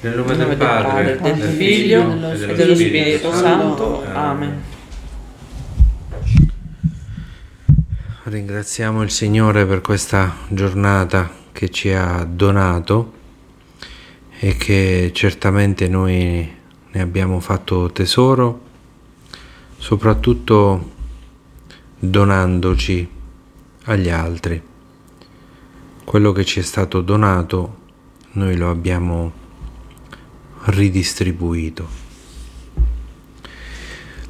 Nel nome del Padre, del Figlio e dello Spirito Santo. Amen. Ringraziamo il Signore per questa giornata che ci ha donato e che certamente noi ne abbiamo fatto tesoro, soprattutto donandoci agli altri. Quello che ci è stato donato noi lo abbiamo ridistribuito.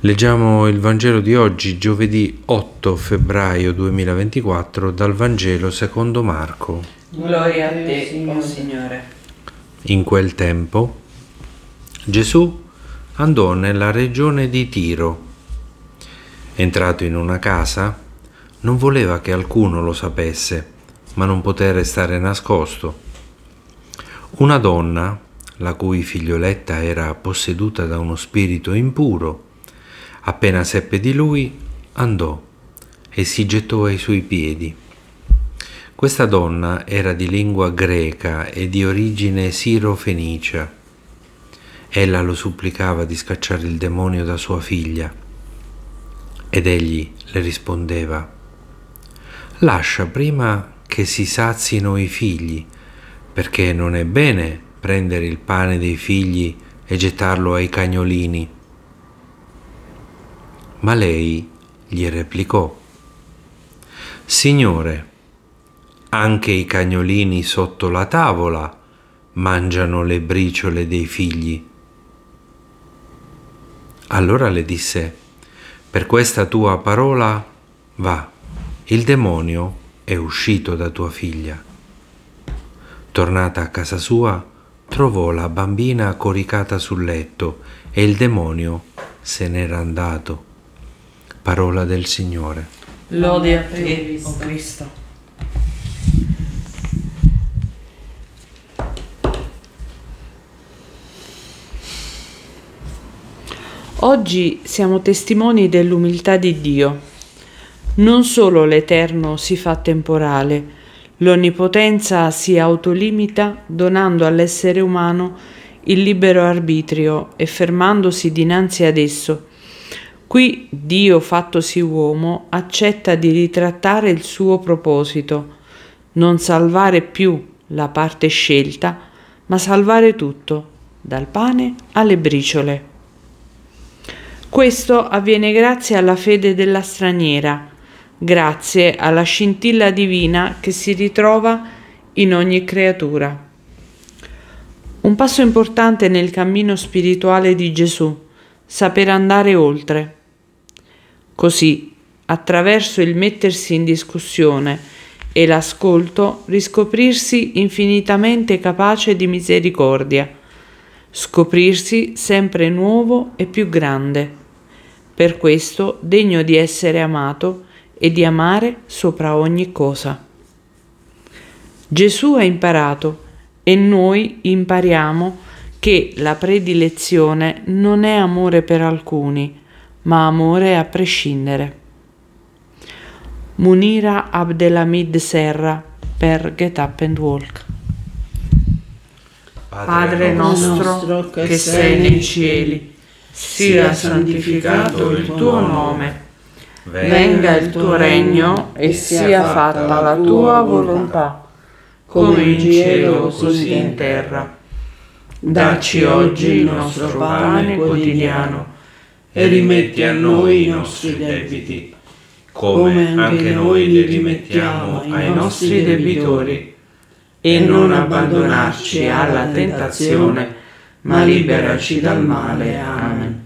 Leggiamo il Vangelo di oggi, giovedì 8 febbraio 2024, dal Vangelo secondo Marco. Gloria a te, oh Signore. In quel tempo Gesù andò nella regione di Tiro. Entrato in una casa, non voleva che alcuno lo sapesse, ma non poté restare nascosto. Una donna, la cui figlioletta era posseduta da uno spirito impuro, appena seppe di lui, andò e si gettò ai suoi piedi. Questa donna era di lingua greca e di origine siro-fenicia. Ella lo supplicava di scacciare il demonio da sua figlia. Ed egli le rispondeva, Lascia prima che si sazino i figli, perché non è bene prendere il pane dei figli e gettarlo ai cagnolini. Ma lei gli replicò, Signore, anche i cagnolini sotto la tavola mangiano le briciole dei figli. Allora le disse, per questa tua parola va, il demonio è uscito da tua figlia. Tornata a casa sua, trovò la bambina coricata sul letto e il demonio se n'era andato. Parola del Signore. Lode a te, o oh Cristo. Oggi siamo testimoni dell'umiltà di Dio. Non solo l'Eterno si fa temporale, l'Onnipotenza si autolimita donando all'essere umano il libero arbitrio e fermandosi dinanzi ad esso Qui Dio, fattosi uomo, accetta di ritrattare il suo proposito, non salvare più la parte scelta, ma salvare tutto, dal pane alle briciole. Questo avviene grazie alla fede della straniera, grazie alla scintilla divina che si ritrova in ogni creatura. Un passo importante nel cammino spirituale di Gesù, saper andare oltre Così, attraverso il mettersi in discussione e l'ascolto, riscoprirsi infinitamente capace di misericordia, scoprirsi sempre nuovo e più grande, per questo degno di essere amato e di amare sopra ogni cosa. Gesù ha imparato e noi impariamo che la predilezione non è amore per alcuni, ma amore a prescindere. Munira Abdelhamid Serra per Get Up and Walk. Padre nostro che sei nei cieli, sia santificato il tuo nome, venga il tuo regno e sia fatta la tua volontà, come in cielo così in terra. Dacci oggi il nostro pane quotidiano e rimetti a noi i nostri debiti, come anche noi li rimettiamo ai nostri debitori, e non abbandonarci alla tentazione, ma liberaci dal male. Amen.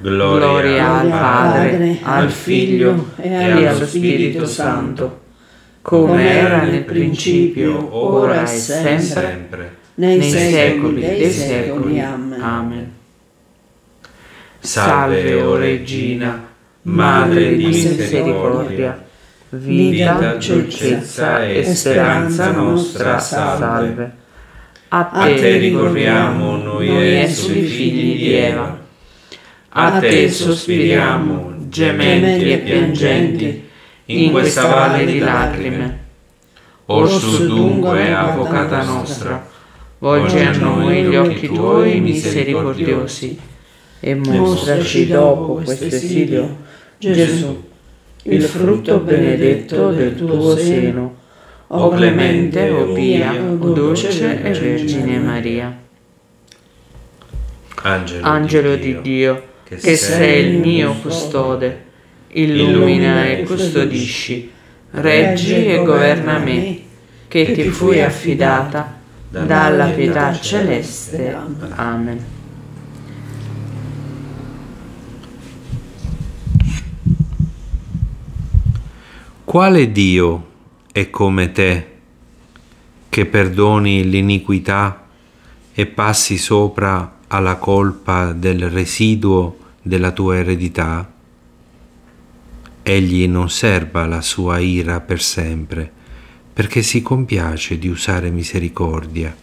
Gloria al Padre, al Figlio e allo Spirito Santo, come era nel principio, ora e sempre, nei secoli dei secoli. Amen. Salve, o Regina, Madre di misericordia, vita, dolcezza e speranza nostra, salve. A te ricorriamo noi esuli figli di Eva. A te sospiriamo, gementi e piangenti, in questa valle di lacrime. Orso dunque, avvocata nostra, volgi a noi gli occhi tuoi misericordiosi e mostraci dopo questo esilio. Gesù, il frutto benedetto del tuo seno, o clemente, o pia, o dolce e vergine Maria. Angelo, Angelo di Dio, che sei il mio custode, illumina e custodisci, reggi e governa me, che ti fui affidata dalla pietà celeste. Amen. Quale Dio è come te che perdoni l'iniquità e passi sopra alla colpa del residuo della tua eredità? Egli non serba la sua ira per sempre, perché si compiace di usare misericordia.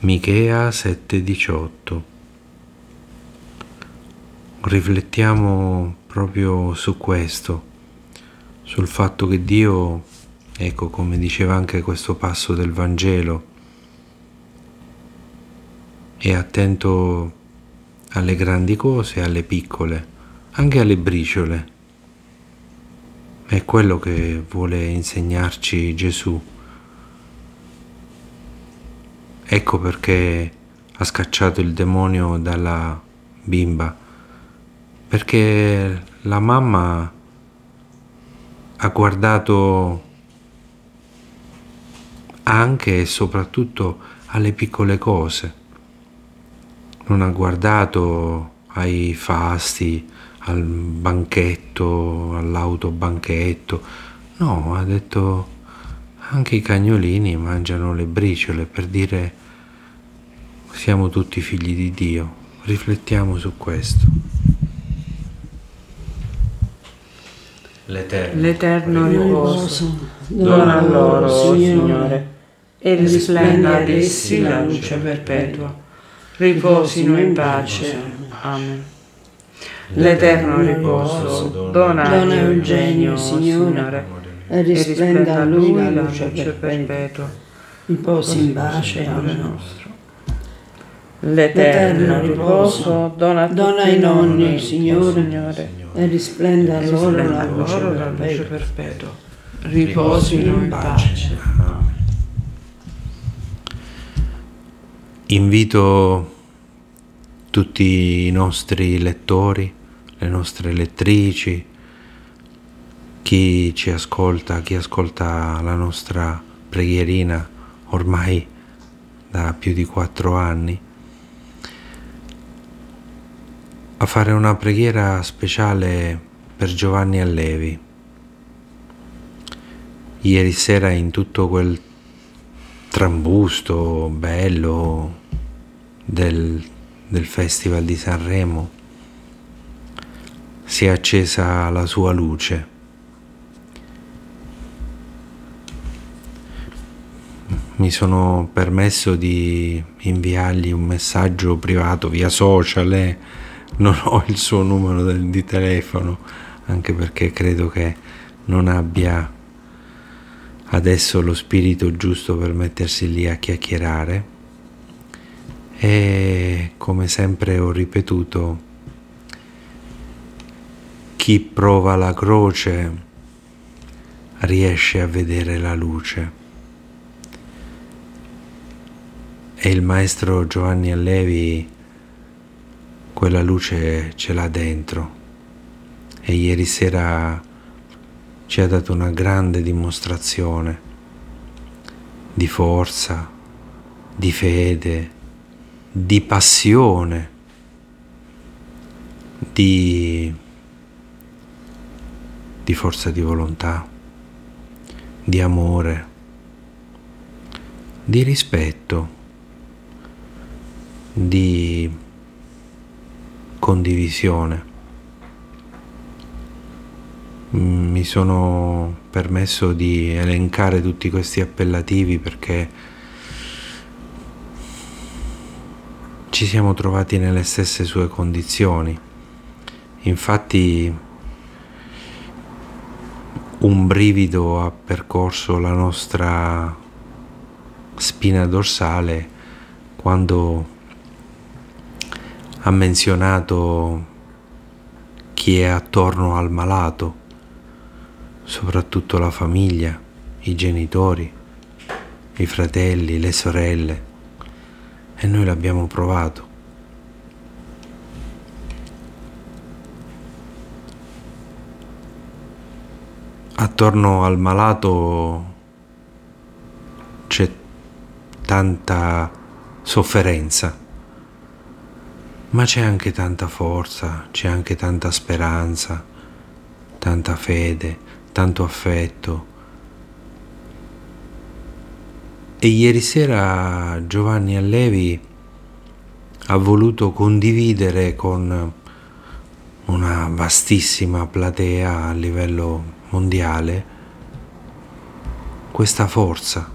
Michea 7:18 Riflettiamo proprio su questo sul fatto che Dio, ecco come diceva anche questo passo del Vangelo, è attento alle grandi cose alle piccole, anche alle briciole. È quello che vuole insegnarci Gesù. Ecco perché ha scacciato il demonio dalla bimba, perché la mamma ha guardato anche e soprattutto alle piccole cose, non ha guardato ai fasti, al banchetto, all'autobanchetto, no, ha detto anche i cagnolini mangiano le briciole per dire siamo tutti figli di Dio. Riflettiamo su questo. L'Eterno, L'eterno riposo, dona loro, Signore, e risplenda ad essi la luce perpetua. Riposino in pace. Amen. L'eterno riposo, dona, dona Eugenio, Signore, e risplenda a lui la luce perpetua. Riposi in pace. Amen. L'eterno riposo, dona, dona ai nonni, Signore, e risplenda a loro la luce, la luce perpetua. Riposino in pace. Invito tutti i nostri lettori, le nostre lettrici, chi ci ascolta, chi ascolta la nostra preghierina ormai da più di quattro anni, a fare una preghiera speciale per Giovanni Allevi. Ieri sera in tutto quel trambusto bello del, del Festival di Sanremo si è accesa la sua luce. Mi sono permesso di inviargli un messaggio privato via social. Eh, non ho il suo numero di telefono, anche perché credo che non abbia adesso lo spirito giusto per mettersi lì a chiacchierare. E come sempre ho ripetuto, chi prova la croce riesce a vedere la luce. E il maestro Giovanni Allevi quella luce ce l'ha dentro e ieri sera ci ha dato una grande dimostrazione di forza, di fede, di passione, di, di forza di volontà, di amore, di rispetto, di condivisione. Mi sono permesso di elencare tutti questi appellativi perché ci siamo trovati nelle stesse sue condizioni. Infatti un brivido ha percorso la nostra spina dorsale quando ha menzionato chi è attorno al malato soprattutto la famiglia, i genitori, i fratelli, le sorelle. E noi l'abbiamo provato. Attorno al malato c'è tanta sofferenza, ma c'è anche tanta forza, c'è anche tanta speranza, tanta fede, tanto affetto. E ieri sera Giovanni Allevi ha voluto condividere con una vastissima platea a livello mondiale questa forza.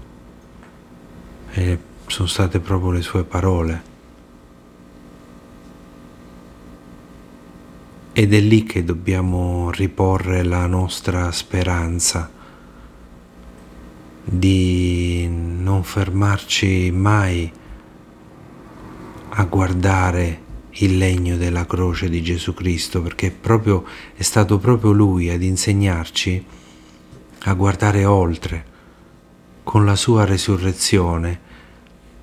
E sono state proprio le sue parole. Ed è lì che dobbiamo riporre la nostra speranza di non fermarci mai a guardare il legno della croce di Gesù Cristo, perché proprio, è stato proprio Lui ad insegnarci a guardare oltre. Con la sua resurrezione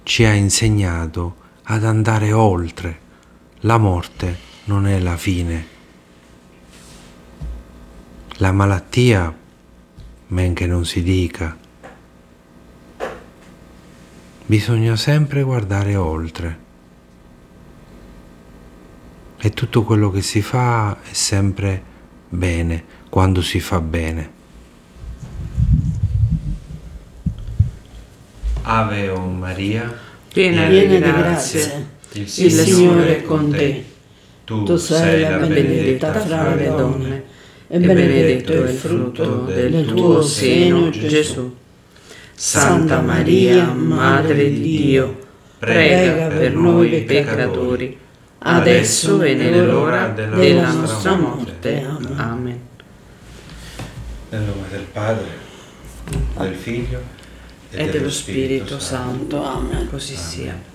ci ha insegnato ad andare oltre. La morte non è la fine la malattia, men che non si dica. Bisogna sempre guardare oltre. E tutto quello che si fa è sempre bene quando si fa bene. Ave o Maria, piena di grazia, il Signore è con te. Tu sei la benedetta fra le donne e benedetto è il frutto del tuo seno, Gesù. Santa Maria, Madre di Dio, prega per noi peccatori, adesso e nell'ora della nostra morte. Amen. Nel nome del Padre, del Figlio e dello Spirito Santo. Amen. Così sia.